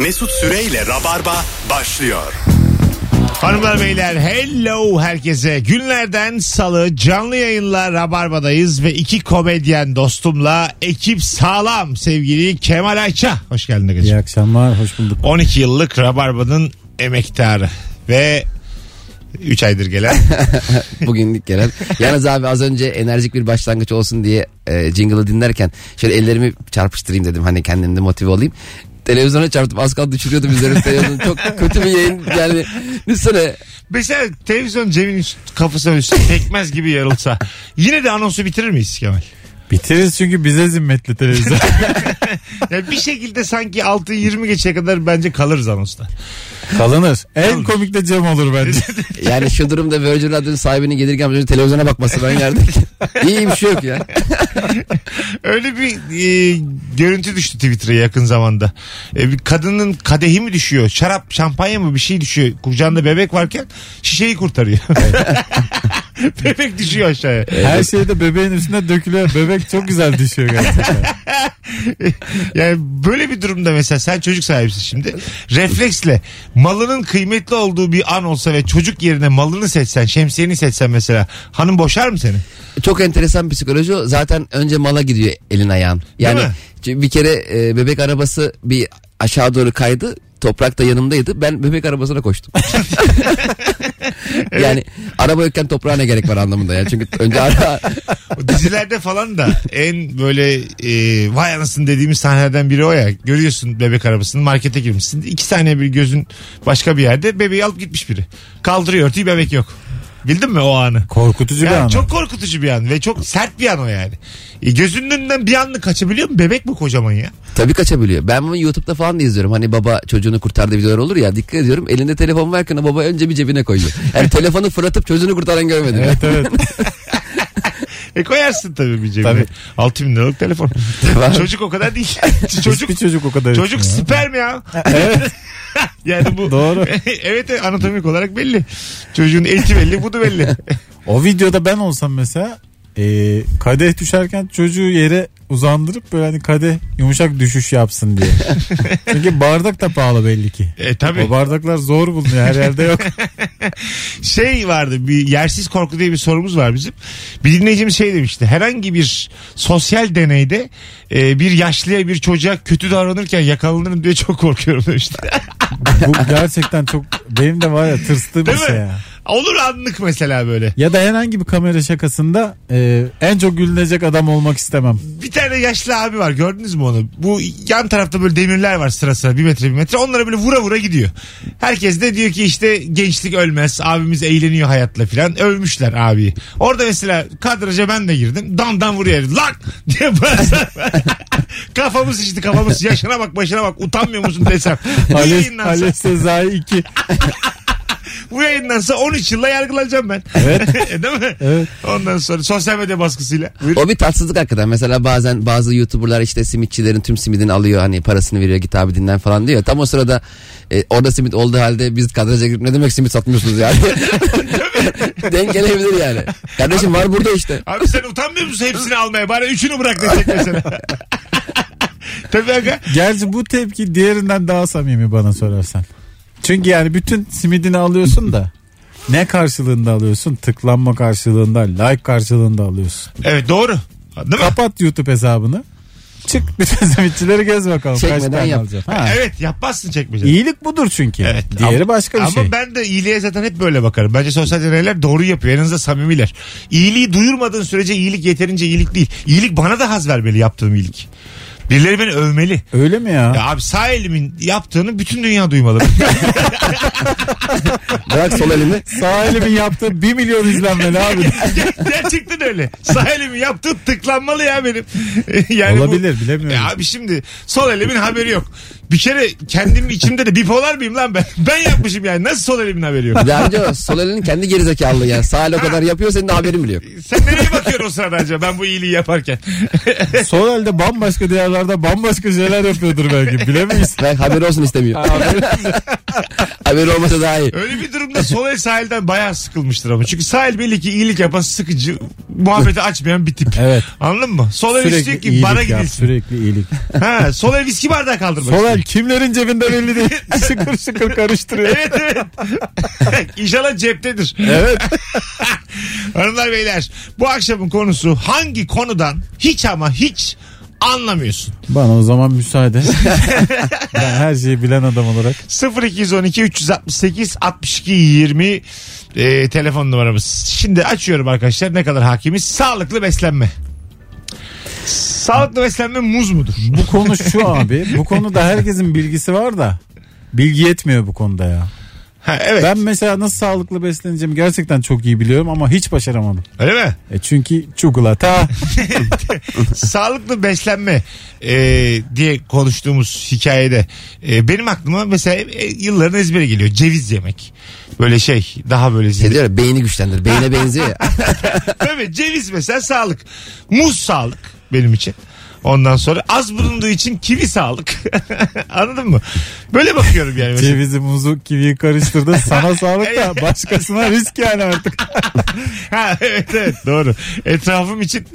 Mesut Süreyle Rabarba başlıyor. Hanımlar beyler hello herkese. Günlerden salı canlı yayınla Rabarba'dayız ve iki komedyen dostumla ekip sağlam sevgili Kemal Ayça. Hoş geldin İyi Agacığım. akşamlar, hoş bulduk. 12 yıllık Rabarba'nın emektarı ve 3 aydır gelen. Bugünlük gelen. Yalnız abi az önce enerjik bir başlangıç olsun diye e, jingle'ı dinlerken şöyle ellerimi çarpıştırayım dedim. Hani kendimde motive olayım. Televizyona çarptım az kaldı düşürüyordum üzerine televizyonu. Çok kötü bir yayın yani. Düşünsene Mesela televizyon Cem'in üst, kafasına üstü pekmez gibi yarılsa yine de anonsu bitirir miyiz Kemal? Bitiririz çünkü bize zimmetli televizyon. Yani bir şekilde sanki 6-20 geçe kadar bence kalırız anonsta. Kalınır. En komik de Cem olur bence. yani şu durumda Virgin Radio'nun sahibinin gelirken önce televizyona bakması ben yerdeyken. İyi bir şey yok ya. Öyle bir e, görüntü düştü Twitter'a yakın zamanda. E, bir kadının kadehi mi düşüyor? Şarap, şampanya mı bir şey düşüyor? Kucağında bebek varken şişeyi kurtarıyor. bebek düşüyor aşağıya. Her şey de bebeğin üstüne dökülüyor. Bebek çok güzel düşüyor gerçekten. Yani böyle bir durumda mesela sen çocuk sahibisin şimdi. Refleksle malının kıymetli olduğu bir an olsa ve çocuk yerine malını seçsen, şemsiyeni seçsen mesela hanım boşar mı seni? Çok enteresan psikoloji o. Zaten önce mala gidiyor elin ayağın. Yani mi? bir kere e, bebek arabası bir aşağı doğru kaydı. Toprak da yanımdaydı. Ben bebek arabasına koştum. yani araba yokken toprağa ne gerek var anlamında yani. Çünkü önce ara, O dizilerde falan da en böyle e, vay anasını dediğimiz sahnelerden biri o ya. Görüyorsun bebek arabasını markete girmişsin. İki saniye bir gözün başka bir yerde bebeği alıp gitmiş biri. Kaldırıyor örtüyü bebek yok. Bildin mi o anı? Korkutucu bir Yani an. çok korkutucu bir an ve çok sert bir an o yani. E, gözünün önünden bir anlık kaçabiliyor mu? Bebek mi kocaman ya? Tabii kaçabiliyor. Ben bunu YouTube'da falan da izliyorum. Hani baba çocuğunu kurtardığı videolar olur ya dikkat ediyorum. Elinde telefon varken o baba önce bir cebine koyuyor. Yani telefonu fırlatıp çocuğunu kurtaran görmedim. Evet evet. E koyarsın tabii bir cebine. Tabii. 6 bin liralık telefon. Çocuk o kadar değil. çocuk Hiçbir çocuk o kadar çocuk etmiyor. sperm ya. Evet Yani bu Doğru. evet anatomik olarak belli. Çocuğun eti belli, budu belli. O videoda ben olsam mesela e, kadeh düşerken çocuğu yere uzandırıp böyle hani kadeh yumuşak düşüş yapsın diye. Çünkü bardak da pahalı belli ki. E tabii. O bardaklar zor bulunuyor her yerde yok. şey vardı bir yersiz korku diye bir sorumuz var bizim. Bir dinleyicimiz şey demişti. Herhangi bir sosyal deneyde e, bir yaşlıya bir çocuğa kötü davranırken yakalanırım diye çok korkuyorum demişti. Bu gerçekten çok benim de var ya tırstığım bir şey ya. Olur anlık mesela böyle. Ya da herhangi bir kamera şakasında e, en çok gülünecek adam olmak istemem. Bir tane yaşlı abi var gördünüz mü onu? Bu yan tarafta böyle demirler var sıra sıra bir metre bir metre. Onlara böyle vura vura gidiyor. Herkes de diyor ki işte gençlik ölmez. Abimiz eğleniyor hayatla filan. Övmüşler abi. Orada mesela kadraja ben de girdim. Dan dan vuruyor. Lan diye kafamız işte kafamız. Yaşına bak başına bak. Utanmıyor musun desem. Yayınlansa, Ali Sezai 2. bu yayınlansa 13 yılla yargılanacağım ben. Evet. Değil mi? Evet. Ondan sonra sosyal medya baskısıyla. Buyur. O bir tatsızlık hakikaten. Mesela bazen bazı YouTuber'lar işte simitçilerin tüm simidini alıyor hani parasını veriyor git abi dinlen falan diyor. Tam o sırada e, orada simit olduğu halde biz kadraja girip ne demek simit satmıyorsunuz yani. Denk gelebilir yani. Kardeşim var burada işte. Abi sen utanmıyor musun hepsini almaya? Bari üçünü bırak desek mesela. Tabii aga. Gerçi bu tepki diğerinden daha samimi bana sorarsan. Çünkü yani bütün simidini alıyorsun da ne karşılığında alıyorsun? Tıklanma karşılığında, like karşılığında alıyorsun. Evet doğru. Değil mi? Kapat YouTube hesabını. Çık bütün simitçileri gez bakalım. Kaç Çekmeden tane yap. Ha. Evet yapmazsın çekmece. İyilik budur çünkü. Evet. Diğeri Ama- başka bir ama şey. ben de iyiliğe zaten hep böyle bakarım. Bence sosyal deneyler doğru yapıyor. En azından samimiler. İyiliği duyurmadığın sürece iyilik yeterince iyilik değil. İyilik bana da haz vermeli yaptığım iyilik. Birileri beni övmeli. Öyle mi ya? Ya abi sağ elimin yaptığını bütün dünya duymalı. Bırak sol elini. Sağ elimin yaptığı 1 milyon izlenmeli abi. Gerçekten öyle. Sağ elimin yaptığı tıklanmalı ya benim. yani bu- Olabilir bilemiyorum. Ya abi şimdi sol elimin haberi yok. Bir kere kendim içimde de bipolar mıyım lan ben? Ben yapmışım yani. Nasıl sol elimin haberi yok? Bence o sol elinin kendi gerizekalılığı yani. Sağ el o kadar yapıyor senin de haberin bile yok. Sen nereye bakıyorsun o sırada acaba ben bu iyiliği yaparken? Sol elde bambaşka diyarlarda bambaşka şeyler yapıyordur belki. Bilemeyiz. Ben haber olsun istemiyor. Haberi olmasa daha iyi. Öyle bir durumda sol el sahilden bayağı sıkılmıştır ama. Çünkü sahil belli ki iyilik yapan sıkıcı, muhabbeti açmayan bir tip. Evet. Anladın mı? Sol el istiyor ki bara yap, gidilsin. sürekli iyilik. Ha, sol el viski bardağı kaldırmak Sol el. Kimlerin cebinde belli değil. şıkır şıkır karıştırıyor. Evet evet. İnşallah ceptedir. Evet. Hanımlar beyler bu akşamın konusu hangi konudan hiç ama hiç anlamıyorsun? Bana o zaman müsaade. ben her şeyi bilen adam olarak. 0212 368 62 20 e, telefon numaramız. Şimdi açıyorum arkadaşlar ne kadar hakimiz. Sağlıklı beslenme. Sağlıklı beslenme muz mudur? Bu konu şu abi. Bu konuda herkesin bilgisi var da bilgi yetmiyor bu konuda ya. Ha, evet. Ben mesela nasıl sağlıklı besleneceğimi gerçekten çok iyi biliyorum ama hiç başaramadım. Öyle mi? E çünkü çikolata. Sağlıklı beslenme e, diye konuştuğumuz hikayede e, benim aklıma mesela e, yılların ezbere geliyor. Ceviz yemek. Böyle şey daha böyle Şey diyor ya beyni güçlendir. Beyne benziyor ya. Tabii ceviz mesela sağlık. Muz sağlık benim için. Ondan sonra az bulunduğu için kivi sağlık. Anladın mı? Böyle bakıyorum yani mesela. Cevizi, muzu, kiviyi karıştırdın. Sana sağlık da başkasına risk yani artık. ha, evet evet doğru. Etrafım için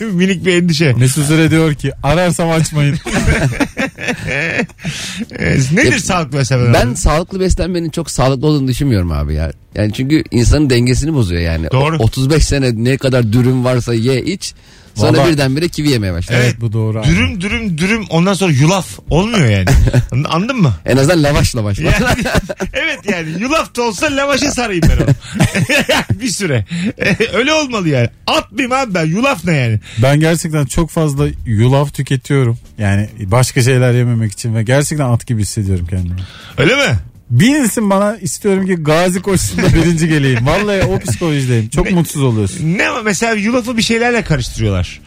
minik bir endişe. Mesut Süre diyor ki ararsam açmayın. Nedir sağlıklı beslenme? Ben sağlıklı beslenmenin çok sağlıklı olduğunu düşünmüyorum abi ya. Yani çünkü insanın dengesini bozuyor yani. Doğru. O- 35 sene ne kadar dürüm varsa ye iç. Sonra Vallahi- birdenbire kivi yemeye başla. Evet. evet bu doğru. abi. Dürüm dürüm dürüm ondan sonra yulaf olmuyor yani. Anladın mı? En azından lavaş lavaş. Yani, evet yani yulaf da olsa lavaşa sarayım ben onu. bir süre. Öyle olmalı yani. Atmayayım abi ben yulaf ne yani? Ben gerçekten çok fazla yulaf tüketiyorum. Yani başka şeyler yememek için ve gerçekten at gibi hissediyorum kendimi. Öyle mi? Bilirsin bana istiyorum ki gazi koşusunda birinci geleyim. Vallahi o psikolojideyim. Çok mutsuz oluyorsun. Ne mesela yulafı bir şeylerle karıştırıyorlar.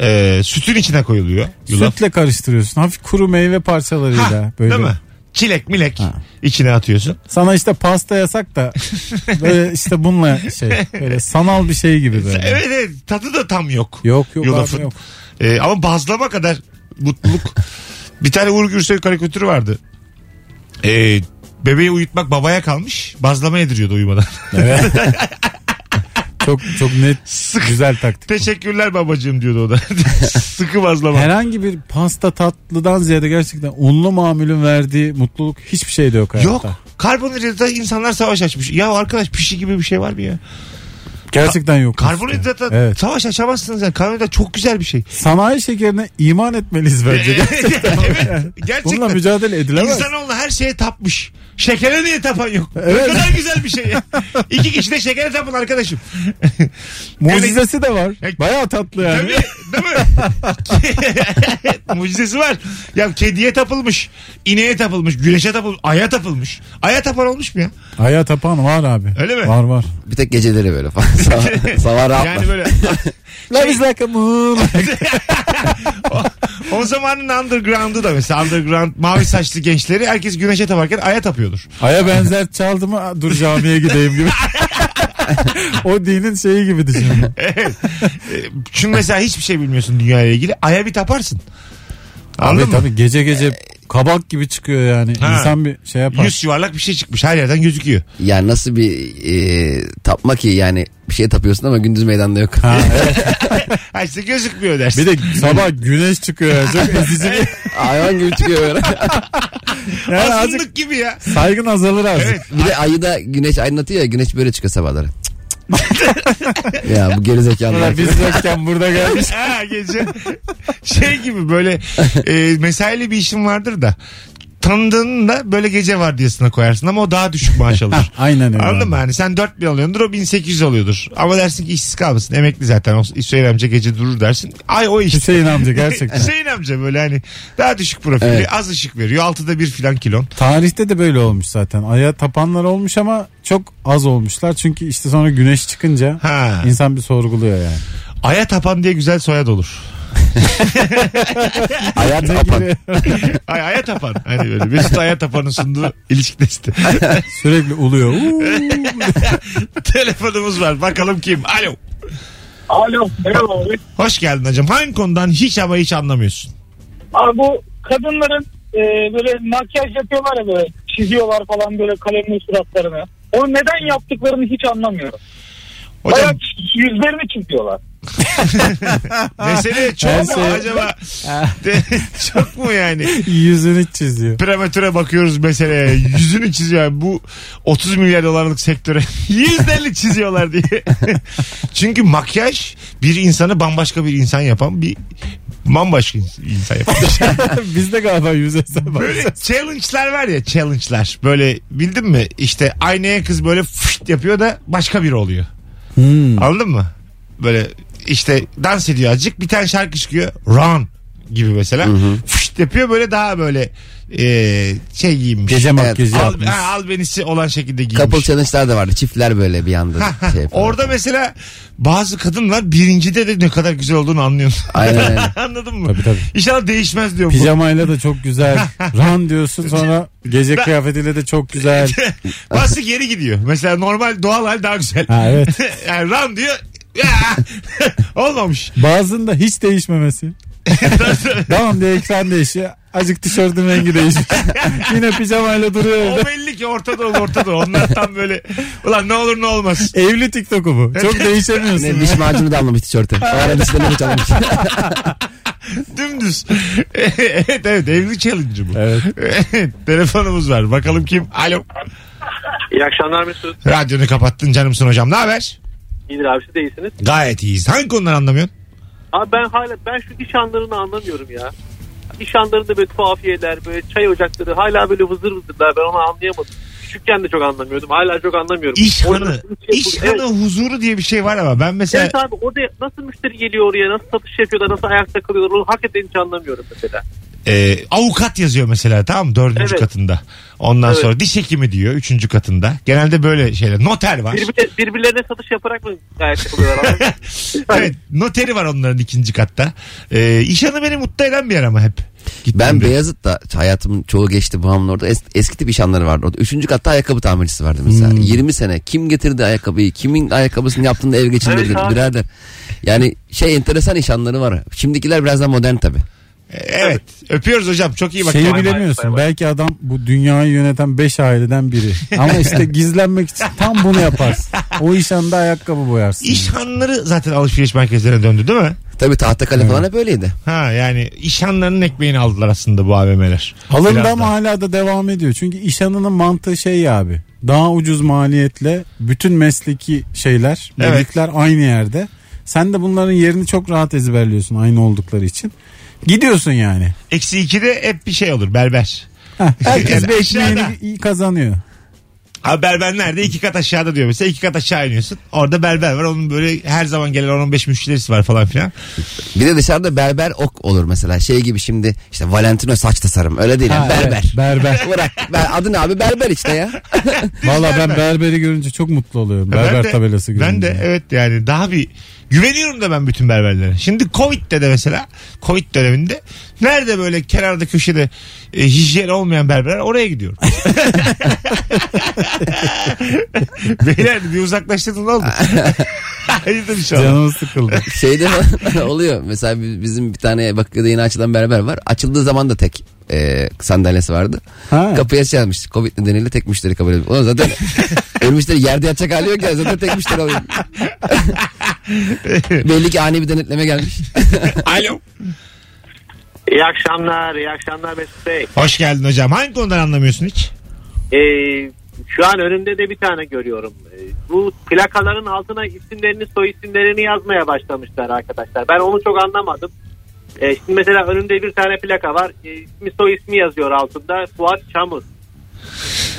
Ee, sütün içine koyuluyor. Yulaf. Sütle karıştırıyorsun. Hafif kuru meyve parçalarıyla. Ha, böyle. Değil mi? Çilek milek Ha. içine atıyorsun. Sana işte pasta yasak da böyle işte bununla şey böyle sanal bir şey gibi böyle. Evet evet tadı da tam yok. Yok yok Yulafın. abi yok. Ee, ama bazlama kadar mutluluk. bir tane Uğur Gürsel karikatürü vardı. Ee, bebeği uyutmak babaya kalmış. Bazlama yediriyordu uyumadan. Çok çok net güzel taktik. Teşekkürler babacığım diyordu o da. Sıkı bazlama. Herhangi bir pasta tatlıdan ziyade gerçekten unlu mamulün verdiği mutluluk hiçbir şeyde yok hayatta. Yok. Karbonhidrata insanlar savaş açmış. Ya arkadaş pişi gibi bir şey var mı ya? Gerçekten yok. Karbonhidrata Evet. savaş açamazsınız yani. Karbonhidrat çok güzel bir şey. Sanayi şekerine iman etmeliyiz bence. Gerçekten. evet. Gerçekten. Bununla mücadele edilemez. İnsanoğlu her şeye tapmış. Şekere niye tapan yok? Evet. Ne kadar güzel bir şey ya. İki kişi de şekere tapın arkadaşım. Mucizesi de var. Bayağı tatlı yani. Tabii değil mi? Mucizesi var. Ya kediye tapılmış. ineğe tapılmış. Güneşe tapılmış. Aya tapılmış. Aya tapan olmuş mu ya? Aya tapan var abi. Öyle mi? Var var. Bir tek geceleri böyle falan. Sabah, sabah rahatlar. Yani böyle Love is like a moon. o, o zamanın underground'u da mesela underground mavi saçlı gençleri herkes güneşe taparken aya tapıyordur. Aya benzer çaldı mı dur camiye gideyim gibi. o dinin şeyi gibi düşünün. Evet. E, Çünkü mesela hiçbir şey bilmiyorsun dünyayla ilgili. Aya bir taparsın. Abi Anladın mı? tabii gece gece kabak gibi çıkıyor yani. Ha. İnsan bir şey yapar. Yüz yuvarlak bir şey çıkmış. Her yerden gözüküyor. Yani nasıl bir e, tapma ki yani bir şeye tapıyorsun ama gündüz meydanda yok. Ha, evet. Ha işte gözükmüyor dersin. Bir de sabah güneş çıkıyor. Yani. Çok ezici bir. Hayvan gibi çıkıyor böyle. Yani azıcık Azınlık gibi ya. saygın azalır azıcık. Evet. Bir de ayı da güneş aydınlatıyor ya güneş böyle çıkıyor sabahları. ya bu gerizekalılar. Biz yokken burada gelmiş. ha gece şey gibi böyle e, mesaili bir işin vardır da tanıdığında böyle gece vardiyasına koyarsın ama o daha düşük maaş alır. Aynen öyle. Anladın abi. mı? Yani sen 4000 alıyordur o 1800 alıyordur. Ama dersin ki işsiz kalmasın. Emekli zaten. O Hüseyin amca gece durur dersin. Ay o iş. Hüseyin amca gerçekten. Hüseyin amca böyle hani daha düşük profili Evet. az ışık veriyor. Altıda bir filan kilon. Tarihte de böyle olmuş zaten. Aya tapanlar olmuş ama çok az olmuşlar. Çünkü işte sonra güneş çıkınca Ha. insan bir sorguluyor yani. Aya tapan diye güzel soyad olur. Hayat tapan. Ay aya tapan. Hani böyle Mesut aya tapanın sunduğu ilişki testi. Sürekli uluyor. Telefonumuz var. Bakalım kim? Alo. Alo merhaba abi. Hoş geldin hocam. Hangi konudan hiç ama hiç anlamıyorsun? Abi bu kadınların e, böyle makyaj yapıyorlar ya böyle çiziyorlar falan böyle kalemle suratlarını. Onu neden yaptıklarını hiç anlamıyorum. Hocam Bayağı yüzlerini çiziyorlar. mesele çok mu şey- acaba? De- çok mu yani? Yüzünü çiziyor. Prematüre bakıyoruz meseleye. Yüzünü çiziyor. Yani Bu 30 milyar dolarlık sektöre yüzlerini çiziyorlar diye. Çünkü makyaj bir insanı bambaşka bir insan yapan bir bambaşka insan yapan. Biz de galiba yüzeysel Böyle bakacağız. challenge'lar var ya challenge'lar. Böyle bildin mi? İşte aynaya kız böyle fışt yapıyor da başka biri oluyor. Hmm. Anladın mı? Böyle işte dans ediyor azıcık bir tane şarkı çıkıyor. Run gibi mesela. Fışt yapıyor böyle daha böyle e, şey giyinmiş. Gece makyajı Al, yapmış. ha, albenisi olan şekilde giyinmiş. Couple challenge'lar da vardı. Çiftler böyle bir anda Ha, ha. şey. Orada mesela bazı kadınlar birincide de ne kadar güzel olduğunu anlıyorsun. Aynen aynen. Anladın mı? Tabii tabii. İnşallah değişmez diyorum. bu. Pijamayla da çok güzel. Run diyorsun sonra gece kıyafetiyle de çok güzel. Bazısı geri gidiyor. Mesela normal doğal hal daha güzel. Ha evet. yani run diyor. Ya! Olmamış. Bazında hiç değişmemesi. tamam diye ekran değişiyor. Azıcık tişörtün rengi değişmiş. Yine pijamayla duruyor O evde. belli ki Orta Doğu Orta Doğu. Onlar tam böyle ulan ne olur ne olmaz. Evli TikTok'u bu. Çok değişemiyorsun. Ne, diş macunu da almamış tişörtü. O ara dişlerini fırçalamış. Dümdüz. evet evet evli challenge bu. Evet. Telefonumuz var. Bakalım kim? Alo. İyi akşamlar Mesut. Radyonu kapattın canımsın hocam. Ne haber? İyidir abi siz de iyisiniz. Gayet iyiyiz. Hangi konuları anlamıyorsun? Abi ben hala ben şu iş anlarını anlamıyorum ya. İş anlarında böyle tuhafiyeler, böyle çay ocakları hala böyle vızır vızırlar ben onu anlayamadım. Küçükken de çok anlamıyordum. Hala çok anlamıyorum. İş hanı. şey İş bu- evet. hanı huzuru diye bir şey var ama ben mesela Evet abi orada nasıl müşteri geliyor oraya nasıl satış yapıyorlar nasıl ayakta kalıyorlar onu hakikaten hiç anlamıyorum mesela. e, avukat yazıyor mesela tamam mı? Dördüncü Evet. katında. Ondan Evet. sonra diş hekimi diyor üçüncü katında. Genelde böyle şeyler. Noter var. Birbirine, birbirlerine satış yaparak mı ayakta kalıyorlar evet, noteri var onların ikinci katta. E, iş hanı beni mutlu eden bir yer ama hep. Ben Gittiğimde. Beyazıt'ta hayatımın çoğu geçti bu hamle orada. Es- eski tip iş anları vardı orada. Üçüncü katta ayakkabı tamircisi vardı mesela. 20 sene. Kim getirdi ayakkabıyı? Kimin ayakkabısını yaptığında ev geçindirdi Evet birader. Yani şey enteresan iş anları var. Şimdikiler biraz daha modern tabii. Evet. Öpüyoruz hocam. Çok iyi bak. Şeyi bilemiyorsun. Belki adam bu dünyayı yöneten 5 aileden biri. Ama işte gizlenmek için tam bunu yaparsın. O iş anda ayakkabı boyarsın. İş hanları zaten alışveriş merkezlerine döndü değil mi? Tabii Tahtakale falan hep öyleydi. Ha yani iş hanlarının ekmeğini aldılar aslında bu AVM'ler. Alındı Biraz ama da. hala da devam ediyor. Çünkü iş hanının mantığı şey ya abi. Daha ucuz maliyetle bütün mesleki şeyler, Evet. birlikler aynı yerde. Sen de bunların yerini çok rahat ezberliyorsun aynı oldukları için. Gidiyorsun yani. Eksi ikide hep bir şey olur berber. Heh, herkes Yani bir ekmeğini aşağıda. iyi kazanıyor. Abi berber nerede? İki kat aşağıda diyor mesela. iki kat aşağı iniyorsun. Orada berber var. Onun böyle her zaman gelen 10-15 müşterisi var falan filan. Bir de dışarıda berber ok olur mesela. Şey gibi şimdi işte Valentino saç tasarım. Öyle değil. Ha, berber. evet, berber. Bırak. Ben, adı ne abi? Berber işte ya. Valla ben berberi görünce çok mutlu oluyorum. Berber Ben de- tabelası görünce. Ben de evet yani daha bir güveniyorum da ben bütün berberlere. Şimdi Covid'de de mesela Covid döneminde nerede böyle kenarda köşede e, hijyen olmayan berberler oraya gidiyorum. Beyler bir uzaklaştırdın ne oldu? Hayırdır inşallah. Canım sıkıldı. Şeyde oluyor. Mesela bi- bizim bir tane Bakırköy'de yeni açılan berber var. Açıldığı zaman da tek e, sandalyesi vardı. Ha. Kapıya çalmış. Covid nedeniyle tek müşteri kabul ediyor. Ulan zaten ölü müşteri yerde yatacak hali yok ya. Zaten tek müşteri alıyor. Belli ki ani bir denetleme gelmiş. Alo. iyi akşamlar iyi akşamlar Mesut Bey. Hoş geldin hocam. Hangi konudan anlamıyorsun hiç? Ee, şu an önümde de bir tane görüyorum. Ee, bu plakaların altına isimlerini soy isimlerini yazmaya başlamışlar arkadaşlar. Ben onu çok anlamadım. Ee, şimdi mesela önümde bir tane plaka var. Ee, ismi soy ismi yazıyor altında. Fuat Çamur.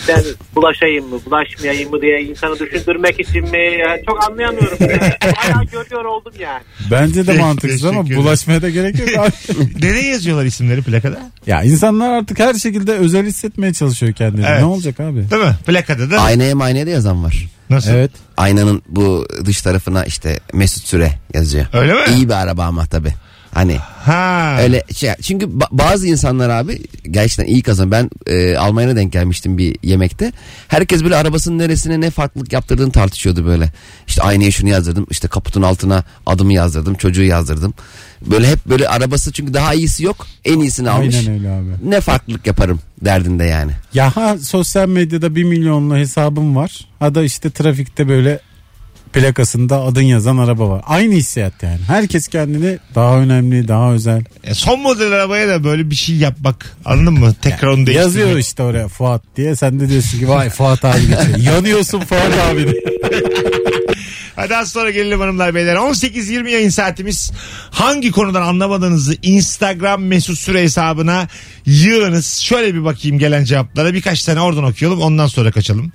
Ben bulaşayım mı bulaşmayayım mı diye insanı düşündürmek için mi? Yani çok anlayamıyorum. Hala görüyor oldum yani. Bence de mantıksız ama Teşekkür ederim. bulaşmaya da gerek yok abi. Nereye yazıyorlar isimleri plakada? ya insanlar artık her şekilde özel hissetmeye çalışıyor kendini. Evet. Ne olacak abi? Değil mi? Plakada da. Aynaya maynaya da yazan var. Nasıl? Evet. Aynanın bu dış tarafına işte Mesut Süre yazıyor. Öyle mi? İyi bir araba ama tabii. Hani Ha. öyle şey çünkü ba- bazı insanlar abi gerçekten iyi kazan. Ben e, Almanya'da denk gelmiştim bir yemekte. Herkes böyle arabasının neresine ne farklılık yaptırdığını tartışıyordu böyle. İşte aynaya şunu yazdırdım. işte kaputun altına adımı yazdırdım. Çocuğu yazdırdım. Böyle hep böyle arabası çünkü daha iyisi yok. En iyisini almış. Aynen öyle abi. Ne farklılık yaparım derdinde yani. Ya ha sosyal medyada bir milyonlu hesabım var. Ha da işte trafikte böyle plakasında adın yazan araba var. Aynı hissiyat yani. Herkes kendini daha önemli, daha özel. E, son model arabaya da böyle bir şey yapmak. Anladın mı? Tekrar onu değiştirmek. Yazıyor işte oraya Fuat diye. Sen de diyorsun ki vay Fuat abi geçiyor. Yanıyorsun Fuat abi diye. Hadi az sonra gelelim hanımlar beyler. 18-20 yayın saatimiz. Hangi konudan anlamadığınızı Instagram mesut süre hesabına yığınız. Şöyle bir bakayım gelen cevaplara. Birkaç tane oradan okuyalım ondan sonra kaçalım.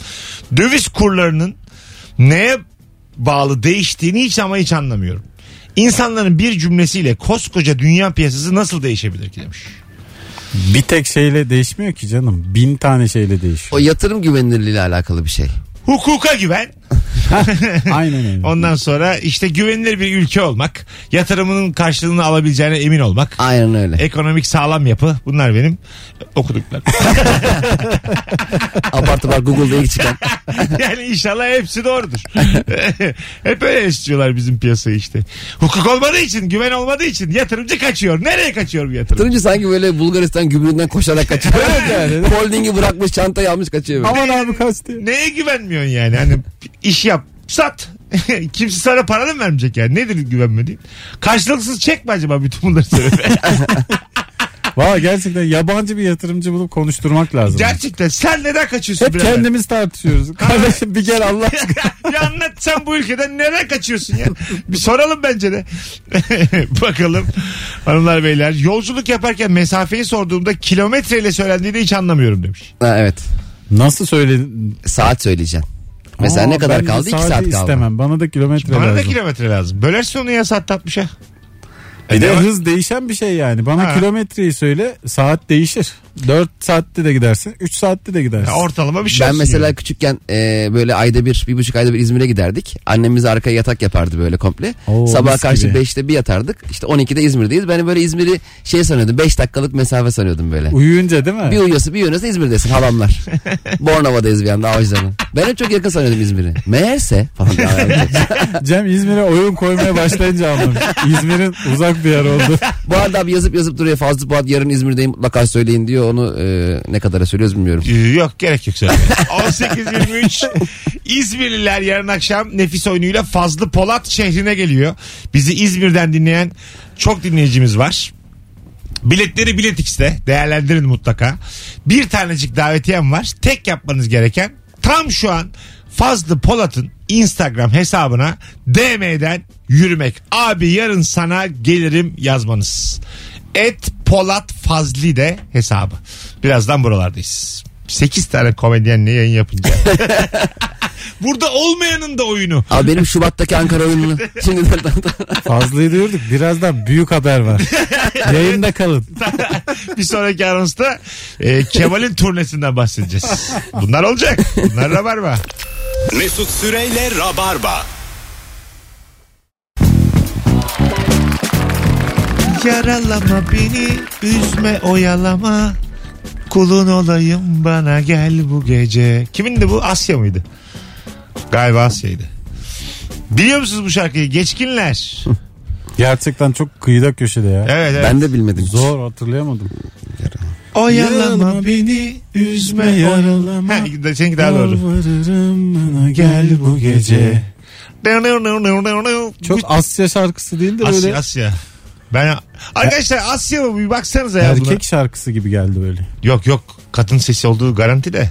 Döviz kurlarının neye bağlı değiştiğini hiç ama hiç anlamıyorum. İnsanların bir cümlesiyle koskoca dünya piyasası nasıl değişebilir ki demiş. Bir tek şeyle değişmiyor ki canım. Bin tane şeyle değişiyor. O yatırım güvenilirliği ile alakalı bir şey. Hukuka güven. Aynen öyle. Ondan sonra işte güvenilir bir ülke olmak. Yatırımının karşılığını alabileceğine emin olmak. Aynen öyle. Ekonomik sağlam yapı. Bunlar benim okuduklarım. Apartman Google'da ilk çıkan. yani inşallah hepsi doğrudur. Hep öyle istiyorlar bizim piyasayı işte. Hukuk olmadığı için, güven olmadığı için yatırımcı kaçıyor. Nereye kaçıyor bu yatırımcı? Yatırımcı sanki böyle Bulgaristan gümrüğünden koşarak kaçıyor. yani. Holdingi bırakmış çantayı almış kaçıyor. böyle. Aman abi kaç diye. Neye güvenmiyorsun yani? Hani iş yap, sat. Kimse sana para da mı vermeyecek yani? Nedir güvenmediğin? Karşılıksız çek mi acaba bütün bunları söyle? Valla gerçekten yabancı bir yatırımcı bulup konuşturmak lazım. Gerçekten sen neden kaçıyorsun? Hep birader? kendimiz tartışıyoruz. Kardeşim bir gel Allah aşkına. bir anlat sen bu ülkeden neden kaçıyorsun ya? Bir soralım bence de. Bakalım hanımlar beyler. Yolculuk yaparken mesafeyi sorduğumda kilometreyle söylendiğini hiç anlamıyorum demiş. Ha, evet. Nasıl söyledin? Saat söyleyeceksin. Mesela Aa, ne kadar ben de kaldı? 2 saati saat kaldı. istemem. Bana da kilometre Bana da lazım. kilometre lazım. Bölersin onu ya saat 60'a. Bir de ne var? hız değişen bir şey yani. Bana Ha. kilometreyi söyle saat değişir. 4 saatte de gidersin 3 saatte de gidersin. Ya ortalama bir şey Ben olsun mesela yani. küçükken e, böyle ayda bir, bir buçuk ayda bir İzmir'e giderdik. Annem bize arkaya yatak yapardı böyle komple. Oo, Sabah karşı gibi. 5'te bir yatardık. İşte 12'de İzmir'deyiz. Ben böyle İzmir'i şey sanıyordum. 5 dakikalık mesafe sanıyordum böyle. Uyuyunca değil mi? bir uyuyorsa bir uyanıyorsa İzmir'desin halamlar. Bornova'dayız bir anda Avcılar'ın. Ben hep çok yakın sanıyordum İzmir'i. Meğerse falan. Cem İzmir'e oyun koymaya başlayınca anlamış. İzmir'in uzak bir yer oldu. Bu arada abi yazıp yazıp duruyor Fazlı Polat yarın İzmir'deyim mutlaka söyleyin diyor. Onu e, ne kadara söylüyoruz bilmiyorum. Ee, Yok gerek yok söyle. 18.23 İzmirliler yarın akşam nefis oyunuyla Fazlı Polat şehrine geliyor. Bizi İzmir'den dinleyen çok dinleyicimiz var. Biletleri Bilet X'te değerlendirin mutlaka. Bir tanecik davetiyem var. Tek yapmanız gereken tam şu an Fazlı Polat'ın Instagram hesabına DM'den yürümek. Abi yarın sana gelirim yazmanız. Et Polat Fazli de hesabı. Birazdan buralardayız. 8 tane komedyenle yayın yapınca. Burada olmayanın da oyunu. Abi benim Şubat'taki Ankara oyununu şimdi Fazlıyı diyorduk. Birazdan büyük haber var. Yayında kalın. bir sonraki anonsta e, Kemal'in turnesinden bahsedeceğiz. Bunlar olacak. Bunlar rabarba. Mesut Süreyle Rabarba. Yaralama beni, üzme oyalama. Kulun olayım bana gel bu gece. Kimindi bu? Asya mıydı? Galiba Asya'ydı. Biliyor musunuz bu şarkıyı? Geçkinler. Gerçekten çok kıyıda köşede ya. Evet evet. ben de bilmedim. Zor hatırlayamadım. Oyalama beni, üzme yaralama. Ha, seninki daha doğru. Yalvarırım bana gel bu gece. Çok Asya şarkısı değil de Asya, böyle Asya. Ben arkadaşlar Asya mı bir baksanıza ya buna. erkek şarkısı gibi geldi böyle. Yok yok kadın sesi olduğu garanti de.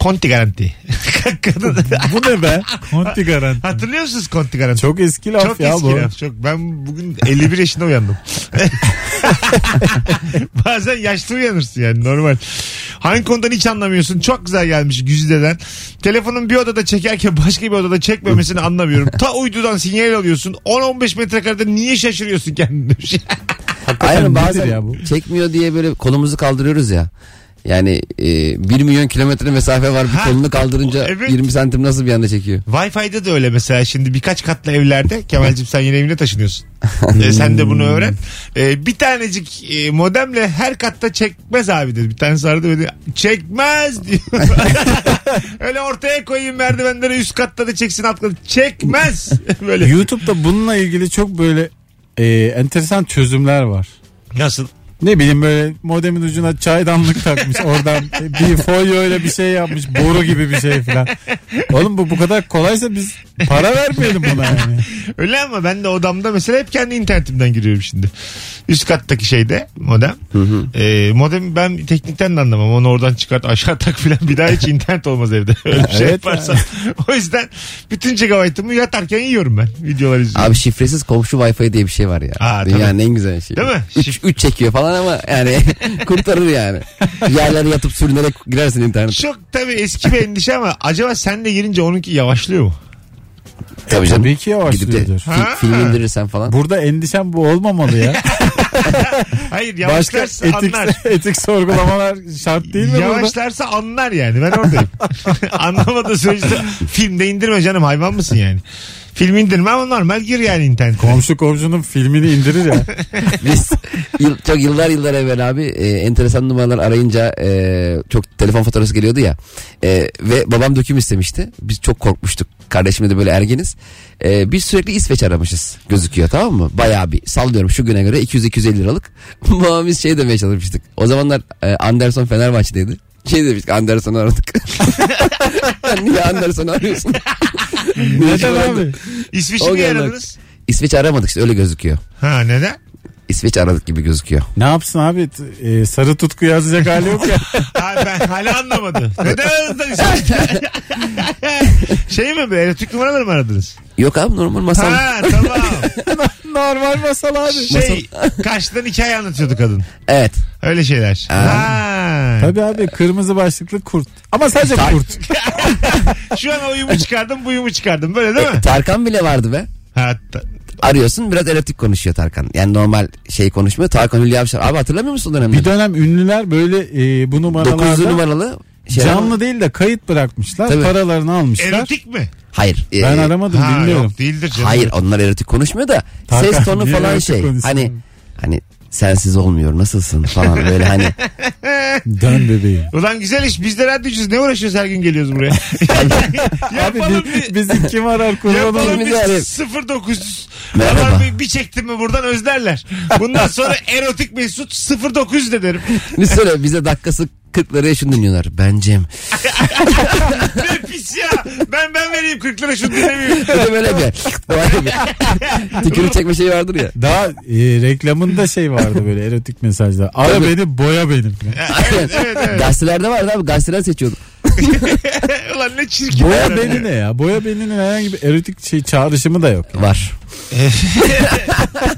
Conti garanti. kadın. Bu ne be? Conti garanti. Hatırlıyor musunuz Conti garanti? Çok eski laf Çok ya eski bu. laf, Çok. Ben bugün 51 yaşında uyandım. Bazen yaşlı uyanırsın yani normal. Hangi konudan hiç anlamıyorsun. Çok güzel gelmiş Güzide'den. Telefonun bir odada çekerken başka bir odada çekmemesini anlamıyorum. Ta uydudan sinyal alıyorsun. 10-15 metrekarede niye şaşırıyorsun kendini? Aynen bazen ya bu? çekmiyor diye böyle kolumuzu kaldırıyoruz ya. Yani e, 1 milyon kilometre mesafe var bir Ha, kolunu kaldırınca evet. 20 santim nasıl bir anda çekiyor? Wi-Fi'de de öyle mesela şimdi birkaç katlı evlerde Kemal'cim sen yeni evine taşınıyorsun. Ee, sen de bunu öğren. Ee, bir tanecik e, modemle her katta çekmez abi dedi. Bir tanesi aradı böyle çekmez diyor. öyle ortaya koyayım merdivenleri üst katta da çeksin alt katta. Çekmez. böyle. YouTube'da bununla ilgili çok böyle e, enteresan çözümler var. Nasıl? Ne bileyim böyle modemin ucuna çaydanlık takmış oradan bir folyo öyle bir şey yapmış boru gibi bir şey falan. Oğlum bu bu kadar kolaysa biz para vermeyelim buna yani. Öyle ama ben de odamda mesela hep kendi internetimden giriyorum şimdi. Üst kattaki şeyde modem. Ee, modem ben teknikten de anlamam. Onu oradan çıkart aşağı tak filan bir daha hiç internet olmaz evde. Öyle bir şey Evet yaparsam. o yüzden bütün gigabaytımı yatarken yiyorum ben. Videolar izliyorum. Abi şifresiz komşu Wi-Fi diye bir şey var ya. Aa, Dünyanın en güzel şeyi. Değil mi? 3 çekiyor falan ama yani kurtarır yani. Yerlere yatıp sürünerek girersin internete. Çok tabii eski bir endişe ama acaba sen de girince onunki yavaşlıyor mu? Tabii canım. Tabii ki Gidip de yavaşlıyordur. fi- film indirirsen falan. Burada endişem bu olmamalı ya. Hayır Başka yavaşlarsa etik, anlar. etik sorgulamalar şart değil mi burada? Yavaşlarsa anlar yani ben oradayım. Anlamadığı sürece filmde indirme canım hayvan mısın yani? Film indirme ama normal gir yani internete. Komşu komşunun filmini indirir ya. Biz yıl- çok yıllar yıllar evvel abi e, enteresan numaralar arayınca e, çok telefon faturası geliyordu ya. E, ve babam döküm istemişti. Biz çok korkmuştuk. Kardeşimle de böyle ergeniz. E, biz sürekli İsveç aramışız gözüküyor tamam mı? Bayağı bir sallıyorum şu güne göre 200-250 liralık. Babam biz şey demeye çalışmıştık. O zamanlar e, Anderson Fenerbahçe'deydi. Şey demiştik Anderson'u aradık. Niye Anderson'u arıyorsun? Neden abi? İsviçre O niye geldi. aradınız? İsveç aramadık işte öyle gözüküyor. Ha neden? İsveç aradık gibi gözüküyor. Ne yapsın abi? T- e, sarı tutku yazacak hali yok ya. Ha, ben hala anlamadım. Neden aradın İsviçre? şey mi be elektrik numaraları mı aradınız? Yok abi normal masal. Ha tamam. Normal masal abi. Şey karşıdan hikaye anlatıyordu kadın. Evet. Öyle şeyler. Ha. Tabii abi kırmızı başlıklı kurt. Ama sadece kurt. Şu an oyumu çıkardım buyumu çıkardım. Böyle değil mi? Tarkan bile vardı be. Ha, ta- Arıyorsun biraz erotik konuşuyor Tarkan. Yani normal şey konuşmuyor. Tarkan Hülya Avşar. Abi hatırlamıyor musun o dönemleri? Bir dönem ünlüler böyle e, bu 900 numaralarda numaralı şey canlı değil de kayıt bırakmışlar. Tabii. Paralarını almışlar. erotik mi? Hayır. e, Ben aramadım Ha, bilmiyorum. yok değildir canım. Hayır onlar erotik konuşmuyor da Tarkan, ses tonu falan şey. konuşsun? Hani hani sensiz olmuyor nasılsın falan böyle hani. Dön bebeğim. Ulan güzel iş. Biz de radyocuyuz. Ne uğraşıyoruz her gün geliyoruz buraya? Abi Yapalım bi- bir... bizi kim arar kurban Yapalım olayım. Bir 0900. Merhaba. Ulan Bir, bir çektim mi buradan özlerler. Bundan sonra erotik mesut 0900 de derim. Biz söyle bize dakikası 40 liraya şunu dinliyorlar. Bencem. Ne pis ya. Ben ben vereyim 40 lira şunu dinlemeyeyim. Bir de böyle bir. Tükürük çekme şeyi vardır ya. Daha e, reklamında şey vardı böyle erotik mesajlar. Ara Tabii. beni boya benim. evet evet evet. Gazetelerde vardı abi gazeteler seçiyorduk. Ulan ne çirkin. Boya beni ne ya? Boya beninin herhangi bir erotik şey çağrışımı da yok. Var.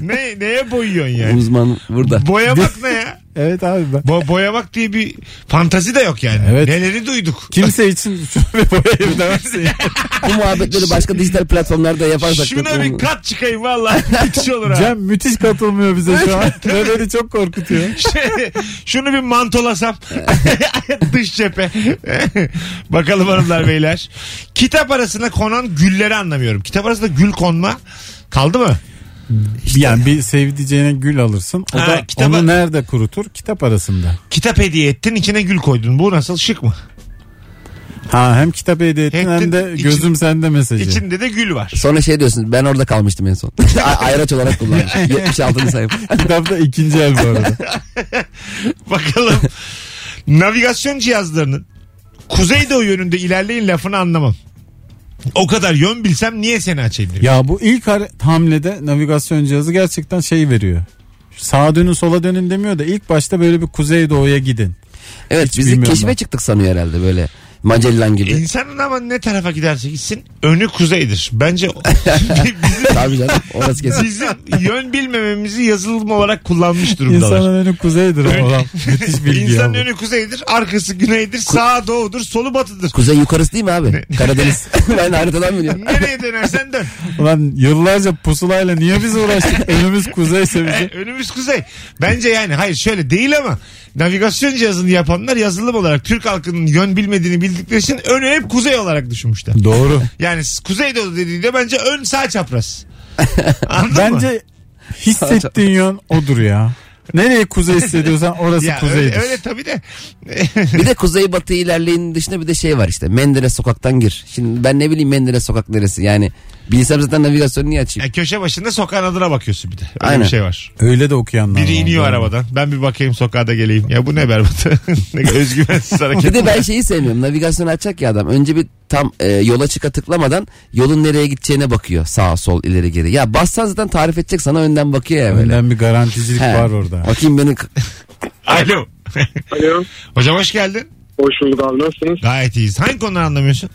Ne, neye boyuyorsun yani? Uzman burada. Boyamak ne ya? Evet abi ben. Bo boyamak diye bir fantazi de yok yani. Evet. Neleri duyduk. Kimse için şunu bir boyayayım demezsin ya. Bu muhabbetleri başka dijital platformlarda yaparsak. Şuna bir kat çıkayım valla. Müthiş olur ha. Cem müthiş katılmıyor bize şu an. Ve beni çok korkutuyor. Şey, şunu bir mantolasam. Dış cephe. Bakalım hanımlar beyler. Kitap arasına konan gülleri anlamıyorum. Kitap arasında gül konma kaldı mı? Yani bir sevdiceğine gül alırsın. O Ha, da kitaba- onu nerede kurutur? Kitap arasında. Kitap hediye ettin içine gül koydun. Bu nasıl şık mı? Ha hem kitap hediye ettin Ettin, hem de için- gözüm sende mesajı. İçinde de gül var. Sonra şey diyorsun ben orada kalmıştım en son. Ayraç olarak kullanmış. 76. sayfa. Kitapta ikinci el bu arada. Bakalım. Navigasyon cihazlarının kuzeydoğu yönünde ilerleyin lafını anlamam. O kadar yön bilsem niye seni açayım diyor. Ya bu ilk hamlede navigasyon cihazı gerçekten şey veriyor. Sağa dönün sola dönün demiyor da ilk başta böyle bir kuzeydoğuya gidin. Evet Hiç biz bilmiyorum keşfe ben. çıktık sanıyor herhalde böyle. Magellan gibi. İnsanın ama ne tarafa giderse gitsin önü kuzeydir. Bence bizim, Tabii canım orası kesin. bizim yön bilmememizi yazılım olarak kullanmış durumdalar. İnsanın önü kuzeydir ama lan. Müthiş bilgi ya İnsanın bu. önü kuzeydir, arkası güneydir, sağa doğudur, solu batıdır. Kuzey yukarısı değil mi abi? Karadeniz. ben haritadan biliyorum. Nereye dönersen dön. Ulan yıllarca pusulayla niye biz uğraştık? Önümüz kuzeyse E, bizi. önümüz kuzey. Bence yani hayır şöyle değil ama navigasyon cihazını yapanlar yazılım olarak Türk halkının yön bilmediğini bildikleri için önü hep kuzey olarak düşünmüşler. Doğru. Yani kuzeydoğu dediğinde bence ön sağ çapraz. Anladın mı? Bence hissettiğin yön odur ya. Nereye kuzey hissediyorsan orası Ya kuzeydir. öyle, öyle tabii de. Bir de kuzey batı ilerleyin dışında bir de şey var işte. Menderes sokaktan gir. Şimdi ben ne bileyim Menderes sokak neresi yani. Bilsem zaten navigasyonu niye açayım? Ya köşe başında sokağın adına bakıyorsun bir de. Öyle Aynen. bir şey var. Öyle de okuyanlar Biri var. iniyor arabadan. Ben bir bakayım sokağa da geleyim. Ya bu ne berbat. ne özgüvensiz hareket. Bir de ben şeyi sevmiyorum. Navigasyonu açacak ya adam. Önce bir tam e, yola çıka tıklamadan yolun nereye gideceğine bakıyor. Sağ sol ileri geri. Ya bassan zaten tarif edecek sana önden bakıyor ya böyle. Önden bir garanticilik He. var orada. Bakayım beni Alo. Alo. Hocam hoş geldin. Hoş bulduk abi nasılsınız? Gayet iyiyiz. Hangi konuları anlamıyorsun?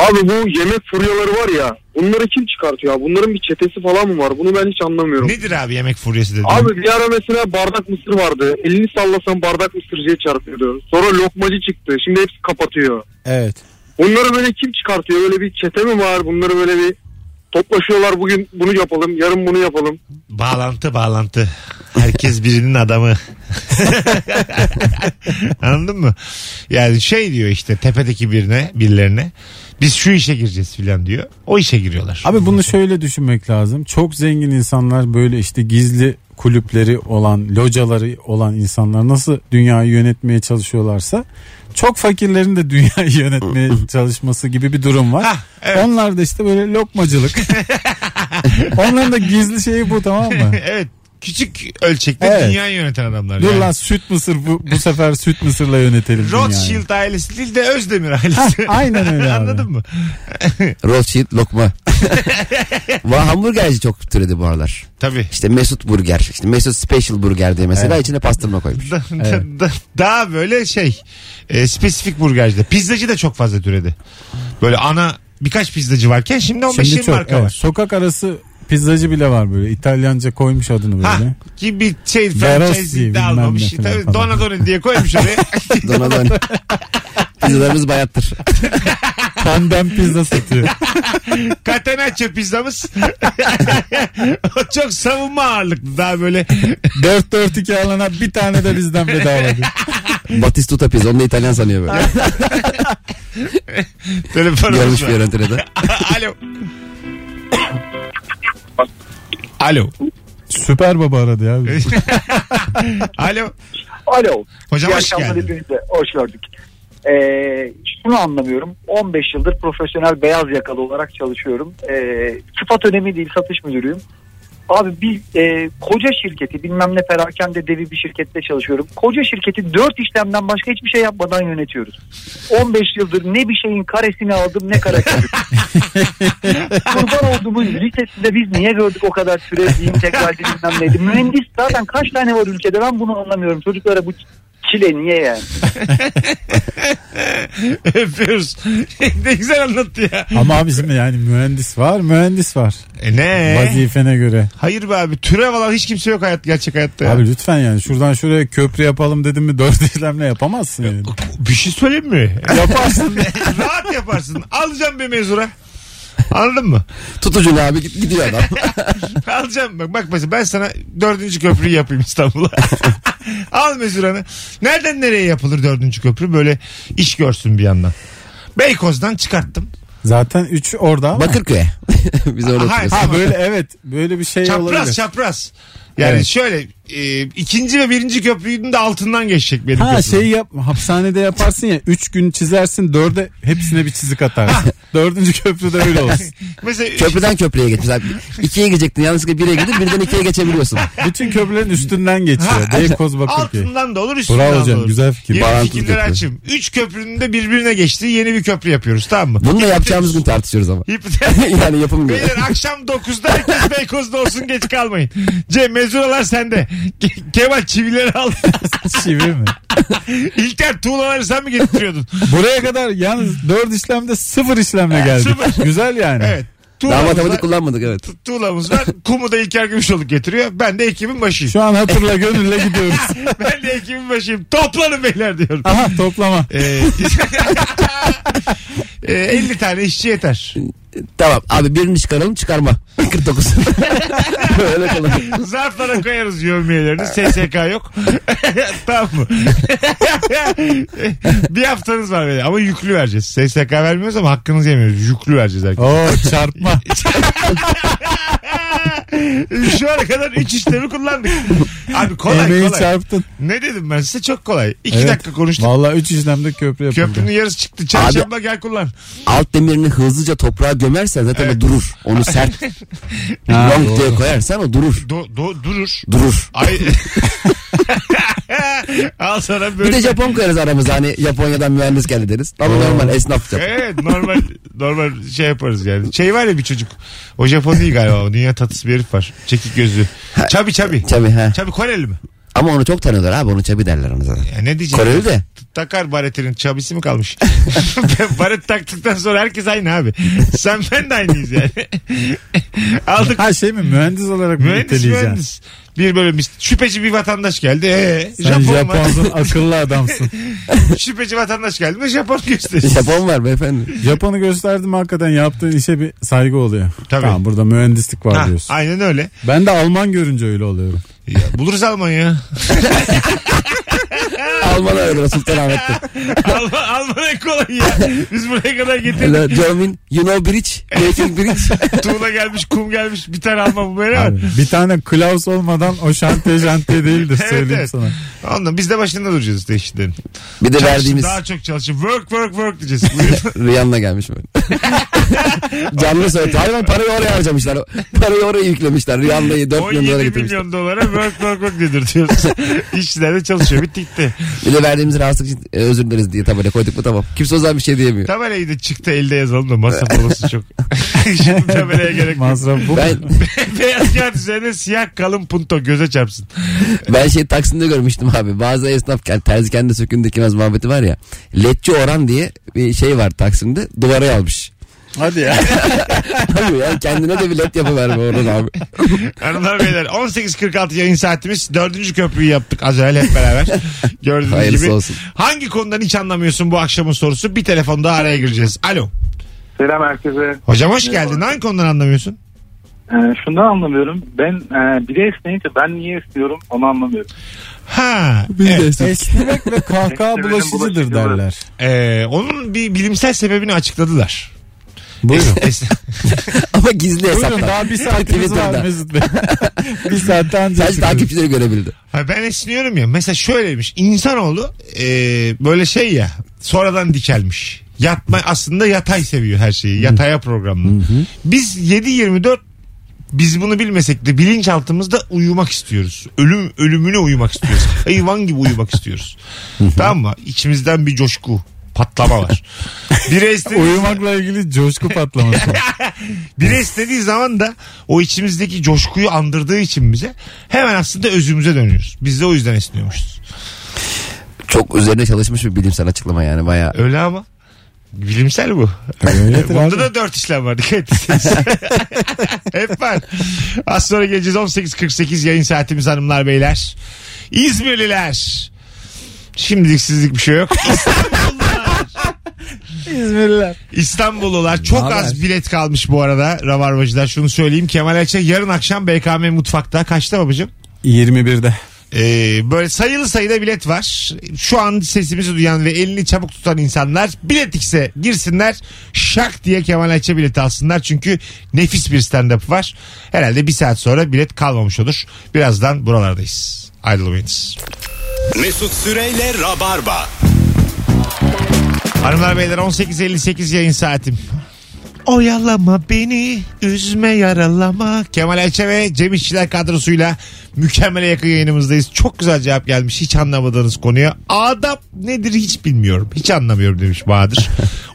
Abi bu yemek furyaları var ya bunları kim çıkartıyor? Bunların bir çetesi falan mı var? Bunu ben hiç anlamıyorum. Nedir abi yemek furyası dediğin? Abi bir ara mesela bardak mısır vardı. Elini sallasan bardak mısırcıya çarpıyordu. Sonra lokmacı çıktı. Şimdi hepsi kapatıyor. Evet. Bunları böyle kim çıkartıyor? Böyle bir çete mi var? Bunları böyle bir toplaşıyorlar. Bugün bunu yapalım. Yarın bunu yapalım. Bağlantı bağlantı. Herkes birinin adamı. Anladın mı? Yani şey diyor işte tepedeki birine birilerine biz şu işe gireceğiz filan diyor. O işe giriyorlar. Abi bunu şöyle düşünmek lazım. Çok zengin insanlar böyle işte gizli kulüpleri olan, locaları olan insanlar nasıl dünyayı yönetmeye çalışıyorlarsa çok fakirlerin de dünyayı yönetmeye çalışması gibi bir durum var. Hah, evet. Onlar da işte böyle lokmacılık. Onların da gizli şeyi bu tamam mı? evet. Küçük ölçekte Evet. dünyayı yöneten adamlar. Dur yani. lan süt mısır bu, bu sefer süt mısırla yönetelim dünyayı. Rothschild ailesi değil de Özdemir ailesi. Aynen öyle abi. Anladın mı? Rothschild lokma. Va hamburgerci çok türedi bu aralar. Tabii. İşte Mesut Burger. İşte Mesut Special Burger diye mesela Evet. içine pastırma koymuş. Da- da- da- daha böyle şey e, spesifik burgerci de. Pizzacı da çok fazla türedi. Böyle ana birkaç pizzacı varken şimdi 15-20 Şimdi çok marka evet, var. sokak arası pizzacı bile var böyle. İtalyanca koymuş adını Ha, böyle. ki bir şey franchise de almamış. Tabii. Donadoni diye koymuş oraya. Donadan. Pizzalarımız bayattır. Tandem pizza satıyor. Catenaccio pizzamız. o çok savunma ağırlıklı. Daha böyle 4-4-2 alana bir tane de bizden bedava. Batistuta pizza. Onu da İtalyan sanıyor böyle. telefonumuz Görmüş bir görüntüde. Alo. Alo. Süper baba aradı ya. Alo. Alo. Hocam İyi hoş akşamlar geldin. hepinize. Hoş gördük. Ee, şunu anlamıyorum. 15 yıldır profesyonel beyaz yakalı olarak çalışıyorum. Ee, sıfat önemi değil satış müdürüyüm. Abi bir e, koca şirketi bilmem ne perakende devi bir şirkette çalışıyorum. Koca şirketi 4 işlemden başka hiçbir şey yapmadan yönetiyoruz. 15 yıldır ne bir şeyin karesini aldım ne karesini. Kurban olduğumun listesinde biz niye gördük o kadar süre diyeyim tekrarcı bilmem neydi. Mühendis zaten kaç tane var ülkede ben bunu anlamıyorum. Çocuklara bu çile niye yani? Öpüyoruz. ne güzel anlattı ya. Ama abi şimdi yani mühendis var mühendis var. E ne? Vazifene göre. Hayır be abi. Türev alan hiç kimse yok hayat gerçek hayatta ya. Abi lütfen yani şuradan şuraya köprü yapalım dedim mi dört işlemle yapamazsın yani. Bir şey söyleyeyim mi? Yaparsın. Rahat yaparsın. Alacağım bir mezura. Anladın mı? Tutuculu abi git, gidiyor adam. Alacağım. Bak, bak mesela ben sana dördüncü köprüyü yapayım İstanbul'a. Al mezuranı. Nereden nereye yapılır dördüncü köprü? Böyle iş görsün bir yandan. Beykoz'dan çıkarttım. Zaten 3 orada ama. Bakırköy'e. Biz orada Hayır, oturuyoruz. Ha böyle evet böyle bir şey Çapraz olabilir. çapraz. Yani Evet. şöyle e, ikinci ve birinci köprünün de altından geçecek benim Ha köprüm. şey yap hapishanede yaparsın ya 3 gün çizersin 4'e hepsine bir çizik atarsın. Dördüncü köprüde öyle olsun. Mesela Köprüden köprüye geç. Mesela ikiye gidecektin yanlışlıkla bire gidip birden ikiye geçebiliyorsun. Bütün köprülerin üstünden geçiyor. Ha, Beykoz Bakırköy. altından da olur üstünden Bravo de hocam, olur. güzel fikir. Yeni Bağlantılı fikirleri köprü. açayım. Üç köprünün de birbirine geçtiği yeni bir köprü yapıyoruz tamam mı? Bunu da yapacağımız gün tartışıyoruz ama. Yani yapılmıyor. Beyler akşam 9'da herkes Beykoz'da olsun geç kalmayın. Cem mezuralar sende. Ke- Kemal çivileri al. Çivi mi? İlker tuğlaları sen mi getiriyordun? Buraya kadar yalnız dört işlemde sıfır işlemle geldik. Güzel yani. Evet. Daha Tuğlamız matematik var. kullanmadık evet. Tuğlamız var. Kumu da İlker Gümüşoluk getiriyor. Ben de ekibin başıyım. Şu an hatırla gönülle gidiyoruz. Ben de ekibin başıyım. Toplanın beyler diyorum. Aha toplama. Ee, e, 50 tane işçi yeter. Tamam abi birini çıkaralım çıkarma. 49. Öyle kalın. Zarflara koyarız yövmiyelerini. SSK yok. tamam mı? bir haftanız var böyle ama yüklü vereceğiz. SSK vermiyoruz ama hakkınızı yemiyoruz. Yüklü vereceğiz herkese. Oo çarpma. Şu ana kadar 3 işlemi kullandık. Abi kolay Emeği kolay. çarptın. Ne dedim ben size çok kolay. 2 Evet. dakika konuştuk. Vallahi üç işlemde köprü yapıldı. Köprünün yarısı çıktı. Çarşamba gel kullan. Alt demirini hızlıca toprağa gömersen zaten o durur. Onu sert Ha, long doğru. diye koyarsan o durur. Do, do, durur. Durur. Ay. Al sana Bir böyle. de Japon koyarız aramıza hani Japonya'dan mühendis geldi deriz. Ama normal esnaf Japon. Evet normal normal şey yaparız yani. Şey var ya bir çocuk. O Japon değil galiba. o. Dünya tatlısı bir herif var. Çekik gözlü. Çabi çabi. Tabii ha. Çabi Koreli mi? Ama onu çok tanıyorlar abi onu çabi derler ona zaten. Ya ne diyeceğim? Koreli de. Takar baretinin çabisi mi kalmış? Baret taktıktan sonra herkes aynı abi. Sen ben de aynıyız yani. Aldık Ha şey mi mühendis olarak mühendis mühendis. Bir böyle bir şüpheci bir vatandaş geldi. Ee, Sen Japon var. Japonsun akıllı adamsın. şüpheci vatandaş geldi mi Japon gösterisi. Japon var beyefendi. Japon'u gösterdim hakikaten yaptığın işe bir saygı oluyor. Tabii. Tamam burada mühendislik var Ha, diyorsun. aynen öyle. Ben de Alman görünce öyle oluyorum. Ya, buluruz Almanya. Alman aradılar Sultanahmet'te. Alman, Alman en kolay ya. Biz buraya kadar getirdik. German you know bridge? Making bridge? Tuğla gelmiş, kum gelmiş. Bir tane Alman bu böyle var. Bir tane Klaus olmadan o şantiye şantiye değildir Evet, söyleyeyim evet. sana. Ondan biz de başında duracağız işte işlerin. Bir de Çalışın, verdiğimiz Daha çok çalışın. Work, work, work diyeceğiz. Rihanna gelmiş böyle. Canlı söyledi. Hayvan parayı oraya harcamışlar. Parayı oraya yüklemişler. Rihanna'yı 4 milyon dolara 17 getirmişler. milyon dolara work, work, work dedirtiyoruz. İşçiler de çalışıyor. Bitti gitti. Bir de verdiğimiz rahatsızlık için e, özür dileriz diye tabela koyduk mu tamam. Kimse o zaman bir şey diyemiyor. Tabelayı da çıktı elde yazalım da masraf olası çok. Şimdi tabelaya gerek yok. Masraf bu. Ben Beyaz kağıt üzerine siyah kalın punto göze çarpsın. ben şey Taksim'de görmüştüm abi. Bazı esnaf yani terzi kendi sökün dikmez muhabbeti var ya. Letçi Orhan diye bir şey var Taksim'de. Duvara yazmış. Hadi ya. Abi ya kendine de bir led yapıverme Orhan abi. Hanımlar beyler 18.46 yayın saatimiz. Dördüncü köprüyü yaptık az evvel hep beraber. Gördüğünüz Hayırlısı gibi. olsun. Hangi konudan hiç anlamıyorsun bu akşamın sorusu? Bir telefon daha araya gireceğiz. Alo. Selam herkese. Hocam hoş geldin. Hangi konudan anlamıyorsun? Ee, şundan anlamıyorum. Ben e, biri esneyince ben niye esniyorum onu anlamıyorum. Ha. evet. Esnemek ve kahkaha Esnemenin bulaşıcıdır bulaşıcıdır. derler. Ee, onun bir bilimsel sebebini açıkladılar. Buyurun. Ama gizli Buyurun hesaplar. daha bir saatimiz var. Mesut Bey. bir saatte ancak Sadece takipçileri görebildi. Ha, ben esniyorum ya. Mesela şöyleymiş. İnsanoğlu e, böyle şey ya sonradan dikelmiş. Yatma aslında yatay seviyor her şeyi. Yataya programlı. Biz 7-24 biz bunu bilmesek de bilinçaltımızda uyumak istiyoruz. Ölüm ölümüne uyumak istiyoruz. Hayvan gibi uyumak istiyoruz. tamam mı? İçimizden bir coşku, patlama var. Biri esnediği, Uyumakla ilgili coşku patlaması. biri esnediği zaman da o içimizdeki coşkuyu andırdığı için bize hemen aslında özümüze dönüyoruz. Biz de o yüzden esniyormuşuz. Çok üzerine çalışmış bir bilimsel açıklama yani bayağı. Öyle ama. Bilimsel bu. Öyledir Bunda abi. da dört işlem var. Dikkat. Hep var. Az sonra geleceğiz 18.48 yayın saatimiz hanımlar beyler. İzmirliler. Şimdilik sizlik bir şey yok. İzmirliler. İstanbullular çok Naber? az bilet kalmış bu arada. Rabarbacılar şunu söyleyeyim. Kemal Ayça yarın akşam BKM Mutfak'ta. Kaçta babacığım? 21'de. Ee, böyle sayılı sayıda bilet var. Şu an sesimizi duyan ve elini çabuk tutan insanlar bilet X'e girsinler. Şak diye Kemal Ayça bileti alsınlar. Çünkü nefis bir stand-up var. Herhalde bir saat sonra bilet kalmamış olur. Birazdan buralardayız. Ayrılmayınız. Mesut Süreyle Rabarba. Hanımlar beyler 18.58 yayın saatim. Oyalama beni, üzme yaralama. Kemal Ayça ve Cem İşçiler kadrosuyla mükemmele yakın yayınımızdayız. Çok güzel cevap gelmiş hiç anlamadığınız konuya. Adap nedir hiç bilmiyorum. Hiç anlamıyorum demiş Bahadır.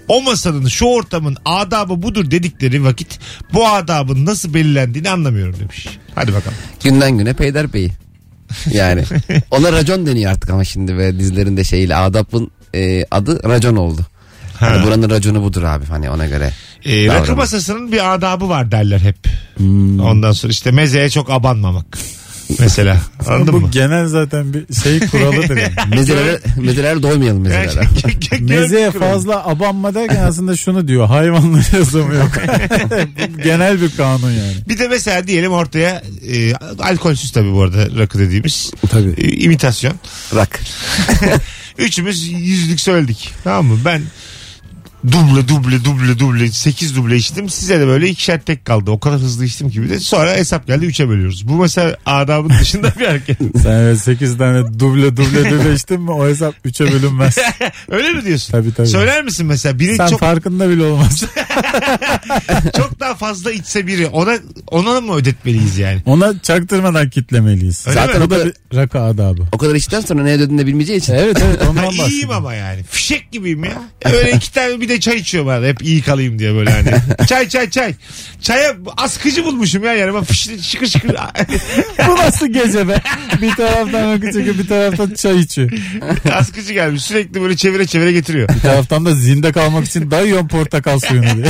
o masanın şu ortamın adabı budur dedikleri vakit bu adabın nasıl belirlendiğini anlamıyorum demiş. Hadi bakalım. Günden güne peyderpeyi. Yani ona racon deniyor artık ama şimdi ve dizilerinde şeyle adapın e, adı racon oldu. Hani buranın raconu budur abi hani ona göre. Davranın. rakı masasının bir adabı var derler hep. Ondan sonra işte mezeye çok abanmamak. Mesela anladın Bu mı? genel zaten bir şey kuralıdır yani. Mezelere, mezeler doymayalım mezelere. Mezeye fazla abanma derken aslında şunu diyor hayvanları yazımı yok. Genel bir kanun yani. Bir de mesela diyelim ortaya e, alkolsüz tabii bu arada rakı dediğimiz. Tabii. E, imitasyon. Rak. Üçümüz yüzlük söyledik. Tamam mı? Ben duble duble duble duble 8 duble içtim. Size de böyle ikişer tek kaldı. O kadar hızlı içtim ki bir de sonra hesap geldi 3'e bölüyoruz. Bu mesela adabın dışında bir hareket. Sen evet 8 tane duble duble duble içtin mi o hesap 3'e bölünmez. Öyle mi diyorsun? Tabii, tabii. Söyler misin mesela biri Sen çok farkında bile olmaz. çok daha fazla içse biri ona ona mı ödetmeliyiz yani? Ona çaktırmadan kitlemeliyiz. Öyle Zaten mi? o da bir rakı adabı. O kadar içten sonra ne ödediğini de bilmeyeceği için. Evet evet ondan bahsediyorum. iyiyim ama yani. Fişek gibiyim ya. Öyle iki tane bir de çay içiyorum arada. Hep iyi kalayım diye böyle hani. Çay çay çay. Çaya askıcı bulmuşum ya yanıma. Fiş, şıkır şıkır. Bu nasıl gece be? Bir taraftan rakı çekiyor bir taraftan çay içiyor. askıcı gelmiş. Sürekli böyle çevire çevire getiriyor. Bir taraftan da zinde kalmak için dayıyorum portakal suyunu diye.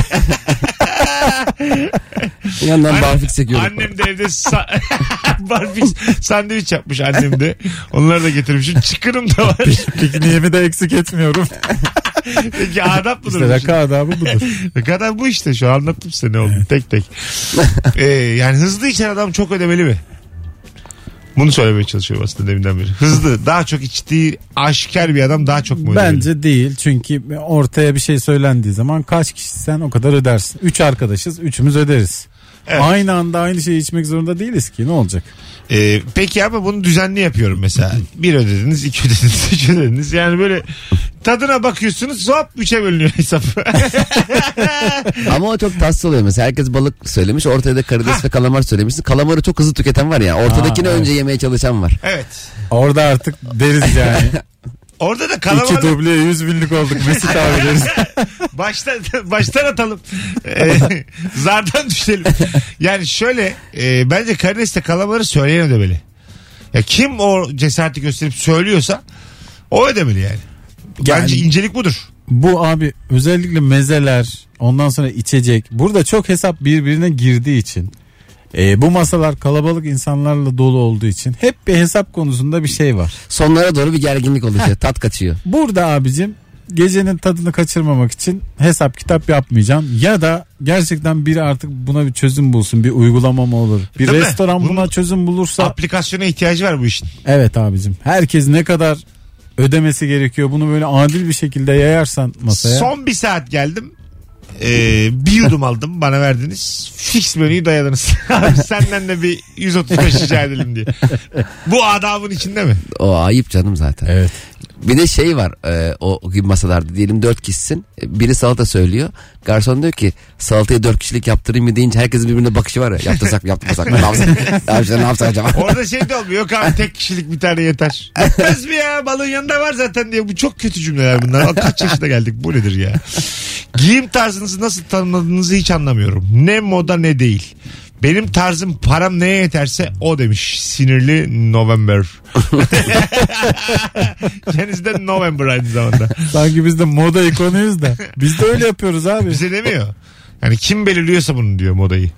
Bir yandan barfik çekiyorum. Annem de evde sa- barfix sandviç yapmış annem de. Onları da getirmişim. Çıkırım da var. Pikniğimi de eksik etmiyorum. Peki adap mıdır? İşte bu rakı adabı budur. Kadar bu işte şu an anlattım size ne oldu tek tek. Ee, yani hızlı içen adam çok ödemeli mi? Bunu söylemeye çalışıyorum aslında deminden beri. Hızlı daha çok içtiği aşikar bir adam daha çok mu ödemeli? Bence değil çünkü ortaya bir şey söylendiği zaman kaç kişisen o kadar ödersin. Üç arkadaşız üçümüz öderiz. Evet. Aynı anda aynı şeyi içmek zorunda değiliz ki ne olacak? Ee, peki ama bunu düzenli yapıyorum mesela. Bir ödediniz, iki ödediniz, üç ödediniz. Yani böyle tadına bakıyorsunuz hop üçe bölünüyor hesap. Ama o çok tatsız oluyor mesela. Herkes balık söylemiş. Ortaya da karides ve kalamar söylemişsin. Kalamarı çok hızlı tüketen var ya. Ortadakini Aa, evet. önce yemeye çalışan var. evet. Orada artık deriz yani. Orada da İki kalamar dubleye yüz binlik olduk Mesut abi deriz. baştan, baştan atalım. Ee, zardan düşelim. Yani şöyle e, bence karidesle kalamarı söyleyen ödemeli. Ya kim o cesareti gösterip söylüyorsa o ödemeli yani. Bence Yani- incelik budur. Bu abi özellikle mezeler ondan sonra içecek. Burada çok hesap birbirine girdiği için. E, bu masalar kalabalık insanlarla dolu olduğu için hep bir hesap konusunda bir şey var. Sonlara doğru bir gerginlik oluşuyor. Tat kaçıyor. Burada abicim gecenin tadını kaçırmamak için hesap kitap yapmayacağım. Ya da gerçekten biri artık buna bir çözüm bulsun. Bir uygulama mı olur? Bir Değil mi? restoran Bunun buna çözüm bulursa. Aplikasyona ihtiyacı var bu işin. evet abicim. Herkes ne kadar ödemesi gerekiyor. Bunu böyle adil bir şekilde yayarsan masaya. Son bir saat geldim. Ee, bir yudum aldım bana verdiniz. Fix menüyü dayadınız. Abi senden de bir 135 rica edelim diye. Bu adabın içinde mi? O ayıp canım zaten. Evet. Bir de şey var e, o, gibi masalarda diyelim dört kişisin. E, Biri salata söylüyor. Garson diyor ki salatayı dört kişilik yaptırayım mı deyince herkesin birbirine bakışı var ya. Yaptırsak mı yaptırmasak mı ne yapsak, ne yapsak, ne yapsak acaba? Orada şey de olmuyor. Yok abi tek kişilik bir tane yeter. Yetmez mi ya? Balığın yanında var zaten diye. Bu çok kötü cümleler bunlar. Kaç yaşına geldik bu nedir ya? Giyim tarzınızı nasıl tanımladığınızı hiç anlamıyorum. Ne moda ne değil. Benim tarzım param neye yeterse o demiş. Sinirli November. Kendisi de November aynı zamanda. Sanki biz de moda ikonuyuz da. Biz de öyle yapıyoruz abi. Bize demiyor. Yani kim belirliyorsa bunu diyor modayı.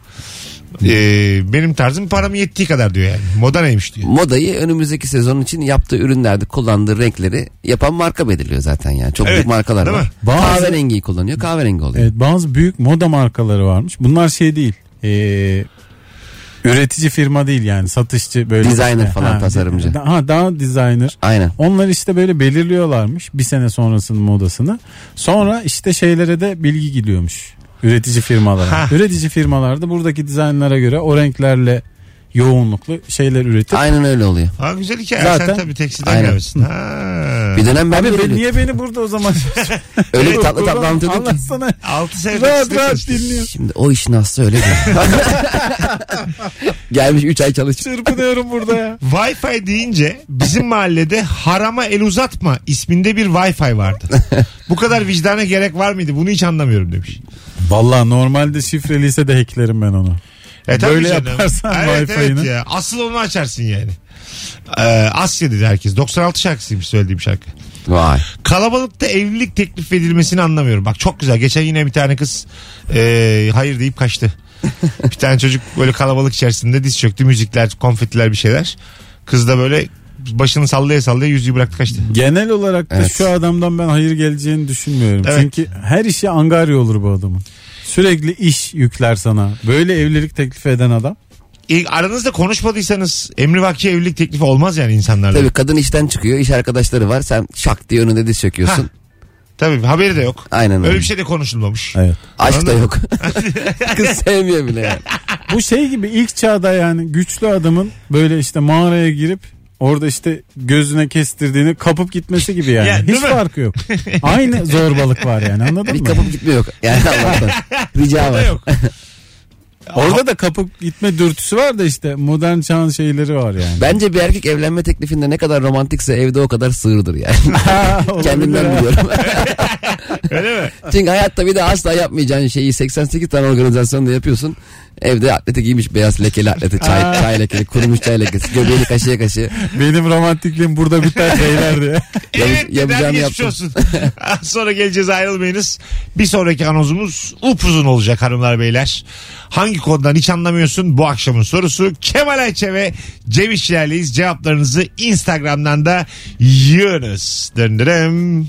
Ee, benim tarzım param yettiği kadar diyor yani. Moda neymiş diyor. Modayı önümüzdeki sezon için yaptığı ürünlerde kullandığı renkleri yapan marka belirliyor zaten yani. Çok Evet, büyük markalar değil var. Bazı- Kahverengiyi kullanıyor kahverengi oluyor. Evet bazı büyük moda markaları varmış. Bunlar şey değil. Ee, üretici firma değil yani satışçı böyle. Designer falan, tasarımcı. Ha daha designer. Aynen. Onlar işte böyle belirliyorlarmış bir sene sonrasının modasını. Sonra işte şeylere de bilgi gidiyormuş. Üretici firmalara. Ha. Üretici firmalar da buradaki dizaynlara göre o renklerle yoğunluklu şeyler üretip Aynen öyle oluyor. Ha güzel hikaye. Zaten- Sen tabii tekstilden Aynen. gelmişsin. Ha. Bir dönem ben Abi böyle be- niye beni burada o zaman öyle bir tatlı tatlı anlatıyordum ki. Anlatsana. 6 sene Rahat rahat dinliyor. Şimdi o işin aslı öyle değil. Gelmiş 3 ay çalış. Çırpınıyorum burada ya. Wi-Fi deyince bizim mahallede harama el uzatma isminde bir Wi-Fi vardı. Bu kadar vicdana gerek var mıydı? Bunu hiç anlamıyorum demiş. Vallahi normalde şifreliyse de hacklerim ben onu. E, tabii Böyle canım. yaparsan evet, Wi-Fi'ni. evet ya. Asıl onu açarsın yani. Ee, Asya dedi herkes. 96 şarkısıymış söylediğim şarkı. Vay. Kalabalıkta evlilik teklif edilmesini anlamıyorum. Bak çok güzel. Geçen yine bir tane kız e, hayır deyip kaçtı. bir tane çocuk böyle kalabalık içerisinde diz çöktü. Müzikler, konfetiler bir şeyler. Kız da böyle başını sallaya sallaya yüzüğü bıraktı kaçtı. Genel olarak da Evet. şu adamdan ben hayır geleceğini düşünmüyorum. Evet. Çünkü her işi angarya olur bu adamın. Sürekli iş yükler sana. Böyle evlilik teklifi eden adam. İlk aranızda konuşmadıysanız emrivaki evlilik teklifi olmaz yani insanlarla. Tabii kadın işten çıkıyor. iş arkadaşları var. Sen şak diye önünde diz çöküyorsun. Ha. Tabii haberi de yok. Aynen öyle. Öyle bir şey de konuşulmamış. Evet. Aşk da yok. Kız sevmiyor bile yani. Bu şey gibi ilk çağda yani güçlü adamın böyle işte mağaraya girip orada işte gözüne kestirdiğini kapıp gitmesi gibi yani. Ya, Hiç mi? farkı yok. Aynı zorbalık var yani anladın Bir mı? kapıp gitmiyor yok. Yani Allah'tan. Rica var. yok. Orada da kapıp gitme dürtüsü var da işte modern çağın şeyleri var yani. Bence bir erkek evlenme teklifinde ne kadar romantikse evde o kadar sığırdır yani. Kendimden biliyorum. Öyle mi? Çünkü hayatta bir de asla yapmayacağın şeyi 88 tane organizasyonda yapıyorsun. Evde atleti giymiş beyaz lekeli atleti çay, çay lekeli kurumuş çay lekesi göbeğini kaşıya kaşıya. Benim romantikliğim burada biter beyler diye. Evet olsun. Az Sonra geleceğiz ayrılmayınız. Bir sonraki anonsumuz upuzun olacak hanımlar beyler. Hangi konudan hiç anlamıyorsun bu akşamın sorusu. Kemal Ayçe ve Cem İşçilerleyiz. Cevaplarınızı Instagram'dan da yığınız. Döndürüm.